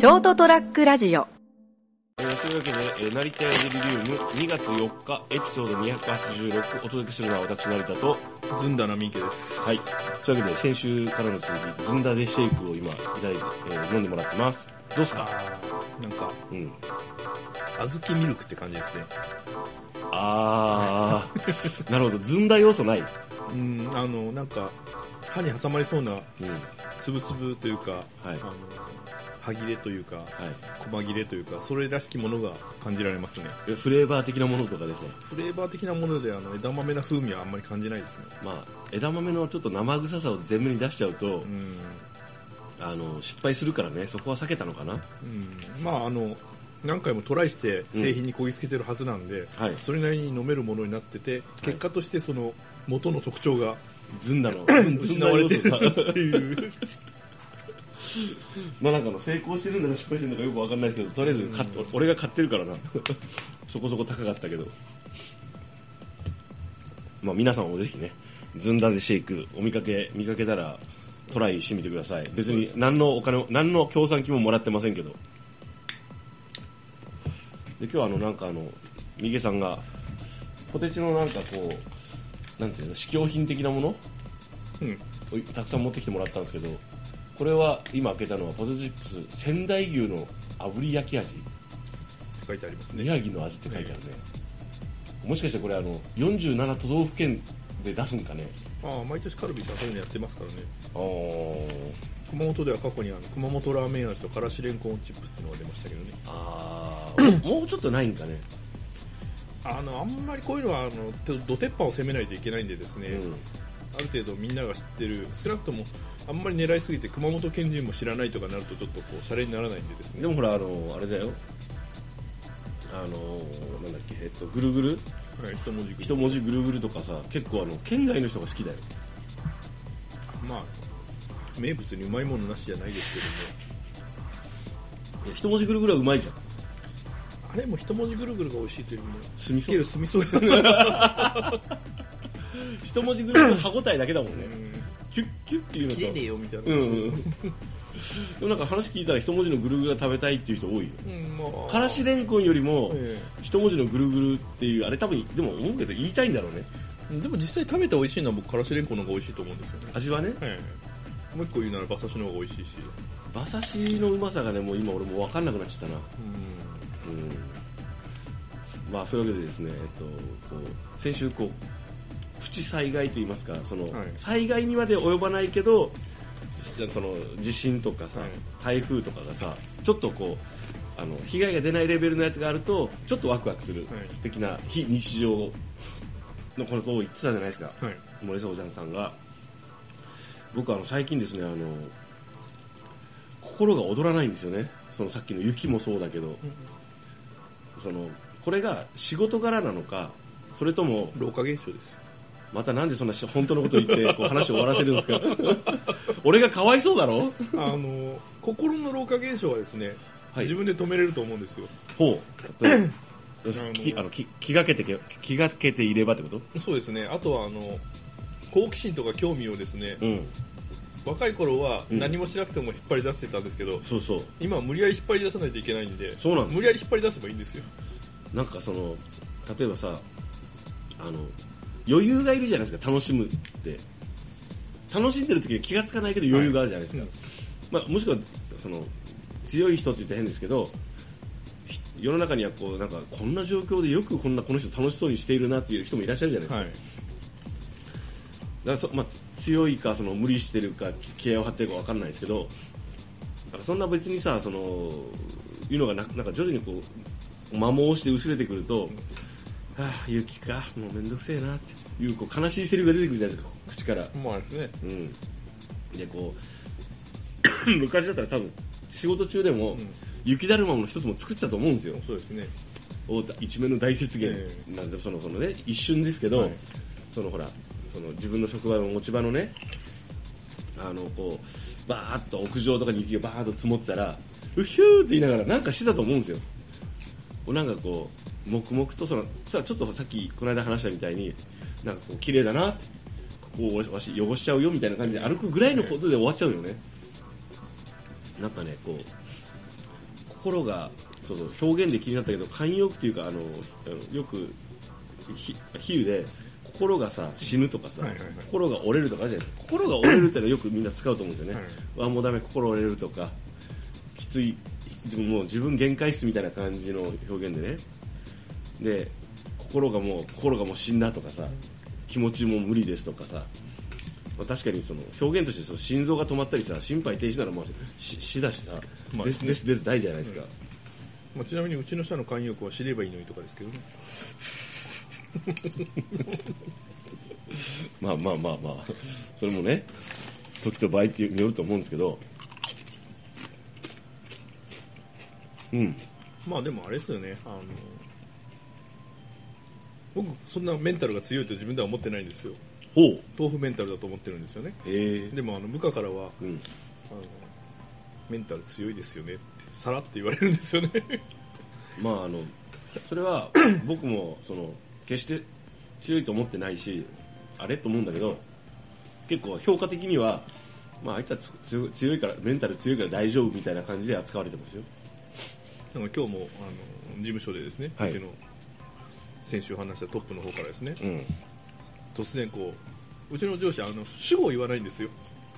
ショートトラックラジオえーというわけで、えー成田屋デリリウム2月4日エピソード286お届けするのは私成田と、ずんだなみいけです。はい。というわけで、先週からの続き、ずんだでシェイクを今いただいて、えー飲んでもらってます。どうっすか？あーなんか、うん。小豆ミルクって感じですね。あー、なるほど。ずんだ要素ない。うん。うん、あの、なんか、歯に挟まりそうなはい。つぶつぶというか、はいあの、歯切れというか、細切れというか、それらしきものが感じられますね。えフレーバー的なものとかで。フレーバー的なもので、あの、枝豆な風味はあんまり感じないですね。まあ、枝豆のちょっと生臭さを全面に出しちゃうとう、ん。あの、失敗するからね、そこは避けたのかな？うん、まあ、あの、何回もトライして製品にこぎつけてるはずなんで、はい。それなりに飲めるものになってて、結果としてその元の特徴がずんだの、失われてるっていう。まあなんかあの成功してるんだか失敗してるんだかよくわかんないですけど、とりあえず買っ俺が買ってるからな。そこそこ高かったけど。まあ皆さんもぜひね、ずんだでシェイクお見かけ、見かけたらトライしてみてください。別に何のお金も、何の協賛金ももらってませんけど。で、今日はあのなんかあの、ミゲさんが、ポテチのなんかこう、なんていうの、試供品的なものうん。をたくさん持ってきてもらったんですけどこれは今開けたのはポテトチップス仙台牛の炙り焼き味。書いてありますね。宮城の味って書いてあるね、もしかしてこれあの47都道府県で出すんかね？ああ、毎年カルビさんそういうのやってますからね。あー熊本では過去にあの熊本ラーメン味とからしれんこんチップスっていうのが出ましたけどね。あー もうちょっとないんかね？あの、あんまりこういうのは、あの、てど鉄板を攻めないといけないんでですね、うんある程度みんなが知ってる、少なくともあんまり狙いすぎて熊本県人も知らないとかなるとちょっとこう、シャレにならないんでですね。でもほらあのあれだよ。あのなんだっけえっとぐるぐる？はい、一文字一文字ぐるぐるとかさ結構あの県外の人が好きだよ。まあ、名物にうまいものなしじゃないですけいや一文字ぐるぐるはうまいじゃん。ども、あれも一文字ぐるぐるが美味しいというよりも、酢味つける噌酢味噌一文字ぐるぐるの歯応えだけだもんね。キュッキュッっていうのと。切れねえよみたいな。うんうん、でもなんか話聞いたら一文字のぐるぐるが食べたいっていう人多いよ。うん、まあ。からしれんこんよりもえ一文字のぐるぐるっていうあれ多分でも思うけど言いたいんだろうね。えでも実際食べて美味しいのは僕、からしれんこんの方が美味しいと思うんですよね。味はね。ええ。もう一個言うなら馬刺しの方が美味しいし。馬刺しのうまさがねもう今俺もう分かんなくなっちゃったな。ううん。まあそういうわけでですね、えっと、こう先週こうプチ災害といいますかその、はい災害にまで及ばないけどその地震とかさ、はい台風とかがさちょっとこうあの被害が出ないレベルのやつがあるとちょっとワクワクするはい的な非日常のこのことを言ってたじゃないですか、ん。はい。森総ちゃんさんが僕あの最近ですねあの心が躍らないんですよねそのさっきの雪もそうだけど、そのこれが仕事柄なのかそれとも老化現象です。またなんでそんなし本当のこと言ってこう話を終わらせるんですか？俺がかわいそうだろ？あの、心の老化現象はですね、はい。自分で止めれると思うんですよ。ほう。あのきあのき気がけてけ気がけていればってこと？そうですね。あとは、あの、好奇心とか興味をですね、うん。若い頃はうん。何もしなくても引っ張り出してたんですけど、そうそう。今は無理やり引っ張り出さないといけないんで、そうなん無理やり引っ張り出せばいいんですよ。なんかその例えばさあの余裕がいるじゃないですか楽しむって。楽しんでる時に気がつかないけど余裕があるじゃないですか、はい。まあ、もしくはその強い人って言ったら変ですけどひ世の中にはこうなんかこんな状況でよくこんなこの人楽しそうにしているなっていう人もいらっしゃるじゃないですか、はい。だからそまあ、強いかその無理してるか気合を張ってるか分かんないですけどだからそんな別にさそのいうのがななんか徐々にこう摩耗して薄れてくると、はあ雪か。もうめんどくせえなって。いうこう悲しいセリフが出てくるじゃないですか。口から、まあですね。うん、でこう 昔だったら多分仕事中でも、ん。雪だるまの一つも作ってたと思うんですよ。そうですね。一面の大雪原えなんでそのそのね一瞬ですけど、はい。そのほらその自分の職場の持ち場のねあのこうバーッと屋上とかに雪がバーッと積もってたらうひゅーって言いながらなんかしてたと思うんですよ。こうなんかこう黙々とそのさちょっとさっきこの間話したみたいになんかこう綺麗だなってここをわし汚しちゃうよみたいな感じで歩くぐらいのことで終わっちゃうよね。なんかねこう心がそうそう表現で気になったけど慣用句っていうかあのあのよくひ比喩で心がさ死ぬとかさ、はいはいはい。心が折れるとかじゃない。心が折れるってのはよくみんな使うと思うんですよね、はい。あもうダメ心折れるとかきつい自分もう自分限界室みたいな感じの表現でねで心がもう心がもう死んだとかさ気持ちも無理ですとかさ、まあ、確かにその表現としてその心臓が止まったりさ心肺停止ならもう死死だしさ、まあですですです大じゃないですか、まあ、ちなみにうちの社の慣用句は知ればいいのにとかですけどね。まあまあまあまあそれもね時と場合ってによると思うんですけど。うん。まあでもあれですよね。あの僕そんなメンタルが強いと自分では思ってないんですよ。ほう。豆腐メンタルだと思ってるんですよね。でもあの部下からはうん。あのメンタル強いですよねってさらって言われるんですよね。まああのそれは 僕もその決して強いと思ってないしあれと思うんだけど結構評価的にはまああいつはつ強い強いからメンタル強いから大丈夫みたいな感じで扱われてますよ。なんか今日もあの事務所でですね、はい。うちの先週話したトップの方からですね。うん。突然こううちの上司あの主語を言わないんですよ。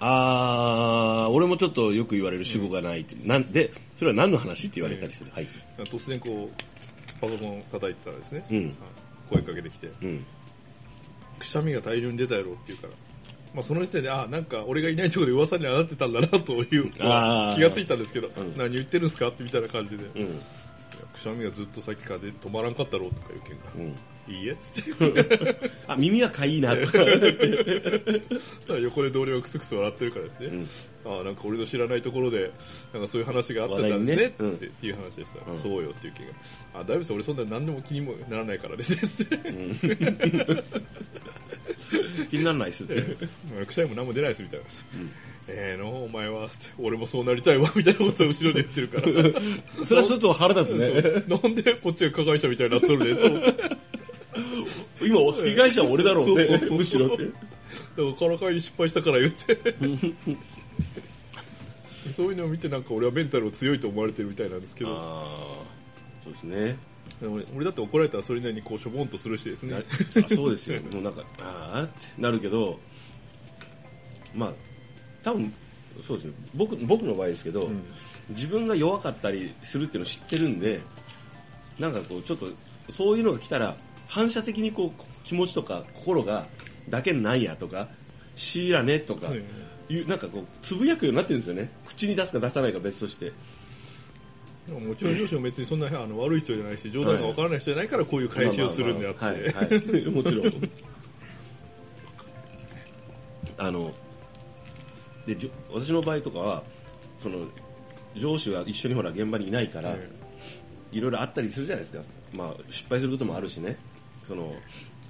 あー俺もちょっとよく言われる主語がないって、なんでそれは何の話って言われたりする、はい。突然こうパソコンを叩いてたらですね、うん。あ声かけてきて。うん。くしゃみが大量に出たやろって言うから、まあ、その時点であなんか俺がいないところで噂にはなってたんだなという気がついたんですけど、ん。何言ってるんですかってみたいな感じで、うんくしゃみがずっとさっきからで止まらんかったろうとかいうけんが、うん。いいえっつって。あ耳はかいいな。とかそしたら横で同僚がクスクス笑ってるからですね、うん。ああなんか俺の知らないところでなんかそういう話があってたんですねね。ってっていう話でした、うん。そうよっていう気が。あ大丈夫です俺そんな何でも気にもならないからです。って 気にならないっすって。くしゃみも何も出ないですみたいな、ええのお前は俺もそうなりたいわみたいなことを後ろで言ってるから。それはちょっと腹立つね。なんでこっちが加害者みたいになっとるねと思って今被害者は俺だろうってそうそうそう。むしろ。ってだからからかいに失敗したから言って。そういうのを見てなんか俺はメンタルを強いと思われてるみたいなんですけど。そうですね。俺俺だって怒られたらそれなりにこうしょぼんとするしですね。そうですよ。もうなんかああってなるけどまあ多分そうですね。僕僕の場合ですけど、ん。自分が弱かったりするっていうのを知ってるんでなんかこうちょっとそういうのが来たら反射的にこう気持ちとか心がだけなんやとかしいらねとか、はい。いうなんかこうつぶやくようになってるんですよね。口に出すか出さないか別として。でももちろん上司も別にそんなあの悪い人じゃないし冗談がわからない人じゃないからこういう返しをするんであって、もちろん。あので私の場合とかはその上司は一緒にほら現場にいないから、いろいろあったりするじゃないですか、まあ、失敗することもあるしね。その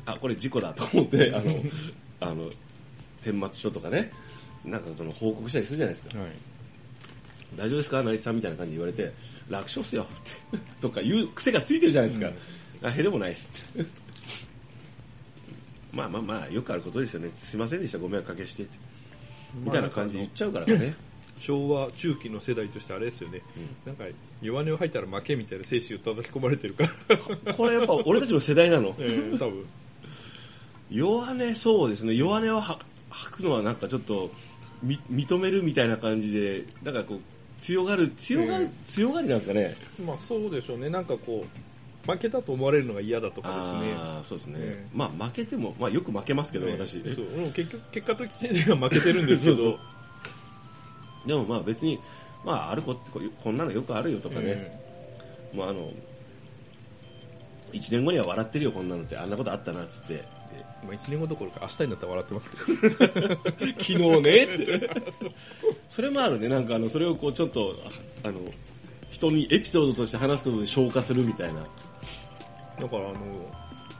あこれ事故だと思って あのあの顛末書とかねなんかその報告したりするじゃないですか。はい。大丈夫ですか？成田さんみたいな感じで言われて楽勝っすよってとか言う癖がついてるじゃないですか、あへでもないっす。っ てまあまあまあよくあることですよね。すいませんでした。ご迷惑かけしてってみたいな感じ。で言っちゃうからね。昭和中期の世代としてあれですよね、なんか弱音を吐いたら負けみたいな精神を叩き込まれてるから、これやっぱ俺たちの世代なの？えー多分。弱音そうですね。弱音をは吐くのはなんかちょっとみ認めるみたいな感じでなんかこう強がる強がる、うん強がりなんですかね？まあそうでしょうね。なんかこう負けたと思われるのが嫌だとかですね。そうですね、えまあ負けても、まあ、よく負けますけど、ね私。そう。結局結果的には負けてるんですけど。そうそう。でもまあ別にまああるこってこんなのよくあるよとかね、えまああの1年後には笑ってるよこんなのってあんなことあったなっつって。まあ、1年後どころか明日になったら笑ってますけど。昨日ね。っ てそれもあるね。なんかあのそれをこうちょっとああの人にエピソードとして話すことで消化するみたいなだからあの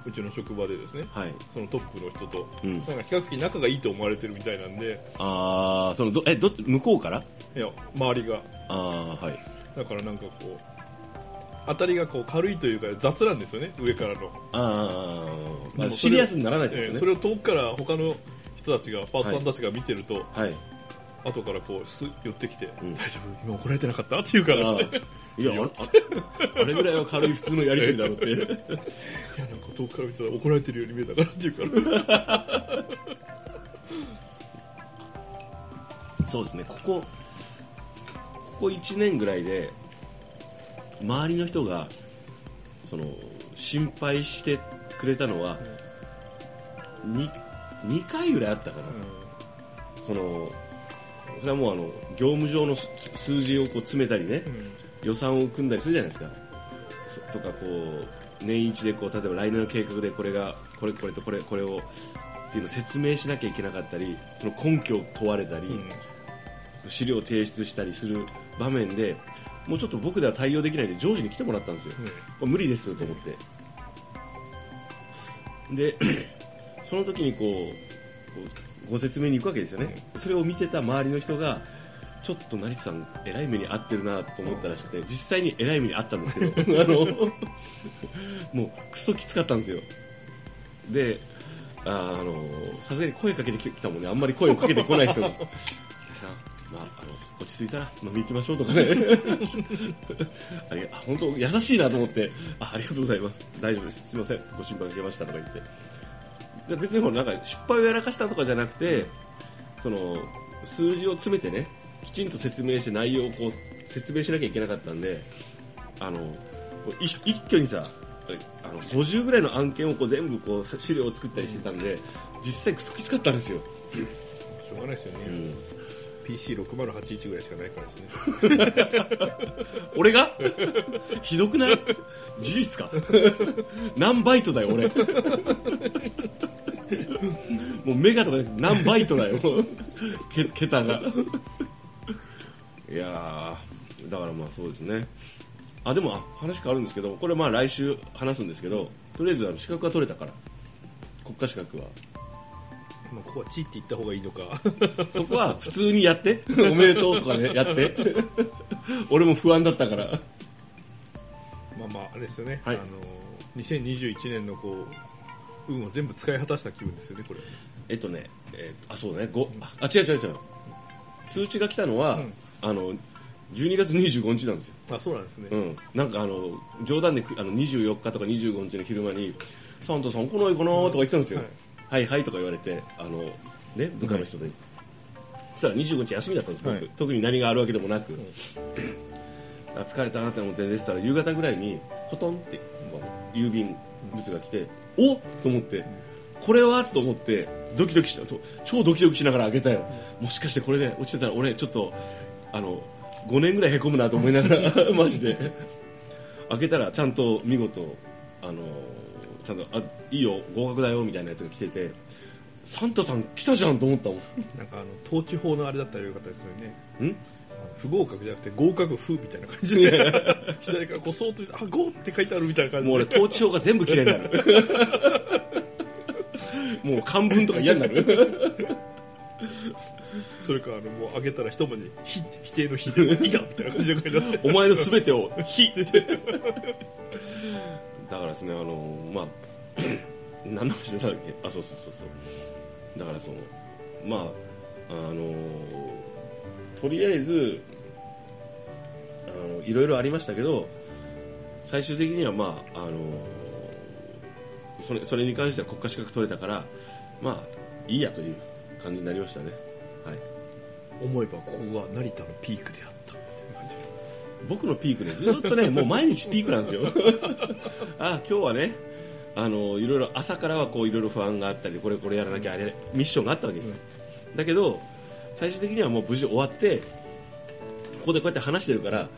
うちの職場でですねはい。そのトップの人と、うん。なんか比較的仲がいいと思われてるみたいなんで。ああそのどえどっ向こうから？いや周りが。ああはい。だからなんかこう当たりがこう軽いというか雑なんですよね上からの、あー、まあ、シリアスにならないとね、ええそれを遠くから他の人たちがパートさんたちが見てると、はい。後からこうす寄ってきて、ん。大丈夫？今怒られてなかった？って言うからあねいやあれぐらいは軽い普通のやりとりだろうってい やなんか遠くから見たら怒られてるように見えたからって言うから。そうですねここここ1年ぐらいで周りの人がその心配してくれたのは 2, 2回ぐらいあったかな、そのそれはもうあの業務上のす数字をこう詰めたりね、うん予算を組んだりするじゃないですか。そとかこう年一でこう例えば来年の計画でこれがこれこれとこれこれをっていうのを説明しなきゃいけなかったりその根拠を問われたり、うん。資料を提出したりする場面でもうちょっと僕では対応できないんで上司に来てもらったんですよ、うん。無理ですと思って。でその時にこうご説明に行くわけですよね、それを見てた周りの人がちょっと成田さんえらい目に遭ってるなと思ったらしくて実際にえらい目に遭ったんですけど。あのもうクソきつかったんですよ。でああのさすがに声かけてきたもんね。あんまり声をかけてこない人が さまあ、あの落ち着いたら飲み行きましょうとかね。あれあ本当優しいなと思って。あありがとうございます。大丈夫です。すいません。ご心配かけましたとか言って。で別にほらなんか失敗をやらかしたとかじゃなくてその数字を詰めてねきちんと説明して内容をこう説明しなきゃいけなかったんであのい一挙にさあの50ぐらいの案件をこう全部こう資料を作ったりしてたんで実際クソきつかったんですよ、しょうがないですよね、うん。PC6081 ぐらいしかないからですね。俺が？ひどくない？事実か？何バイトだよ俺。もうメガとか何バイトだよけ桁がいやーだからまあそうですね。あでもあ話変わるんですけどこれまあ来週話すんですけどとりあえずあの資格は取れたから国家資格は。まあここは「チ」って言った方がいいのか。そこは普通にやっておめでとうとかねやって。俺も不安だったから。まあまああれですよね、はい。あの2021年のこう運を全部使い果たした気分ですよねこれえっとね、えーあ、そうね、ごあ、違う違う違う。通知が来たのは、うんあの、12月25日なんですよ。あそうなんですね、うん。なんかあの、冗談でくあの24日とか25日の昼間に、サンタさん来ないかなとか言ってたんですよ。はい、はい、とか言われて、あの、ね、部下の人に。そしたら25日休みだったんです、僕。はい特に何があるわけでもなく。あ疲れたなって思って寝てたら、夕方ぐらいに、コトンって、郵便物が来て、おっと思って、これはと思って、ドキドキしたと、超ドキドキしながら開けたよ。もしかしてこれで落ちてたら俺ちょっと、あの、5年ぐらい凹むなと思いながら、マジで。開けたらちゃんと見事、あの、ちゃんと、あ、いいよ、合格だよ、みたいなやつが来てて、サンタさん来たじゃんと思ったもん。なんかあの統治法のあれだったらよかったですよねん？不合格じゃなくて合格不みたいな感じで 左からこうそうとあ合って書いてあるみたいな感じでもう俺、統治法が全部嫌いになる。もう漢文とか嫌になる。それかあのもう開けたら一文字否否定の否で「いが」みたいな感じで書いてあって。お前の全てを「非」ってだからですねあのまあ何の話だったっけあそうそうそうそうだからそのまああのとりあえずあのいろいろありましたけど最終的にはまああのそれそれに関しては国家資格取れたからまあいいやという感じになりましたね。はい。思えばここが成田のピークであった僕のピークね、ずっとね、もう毎日ピークなんですよ。あ、今日はね、あの、いろいろ、朝からはこう、いろいろ不安があったり、これこれやらなきゃあれ、ミッションがあったわけですよ。だけど、最終的にはもう無事終わって、ここでこうやって話してるから、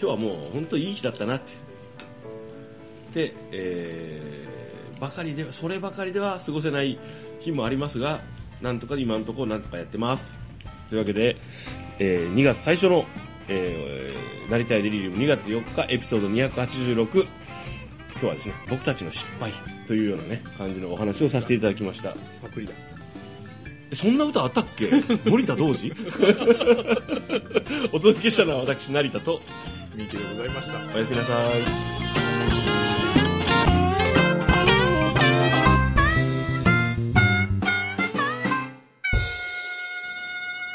今日はもう本当いい日だったなって。で、えー、ばかりでは、そればかりでは過ごせない日もありますが、なんとか今のところなんとかやってます。というわけで、えー2月最初の、えー、成田屋デリリウム2月4日エピソード286今日はですね僕たちの失敗というようなね感じのお話をさせていただきました。パクリだ。えそんな歌あったっけ？森田同時お届けしたのは私成田とミキでございました。おやすみなさい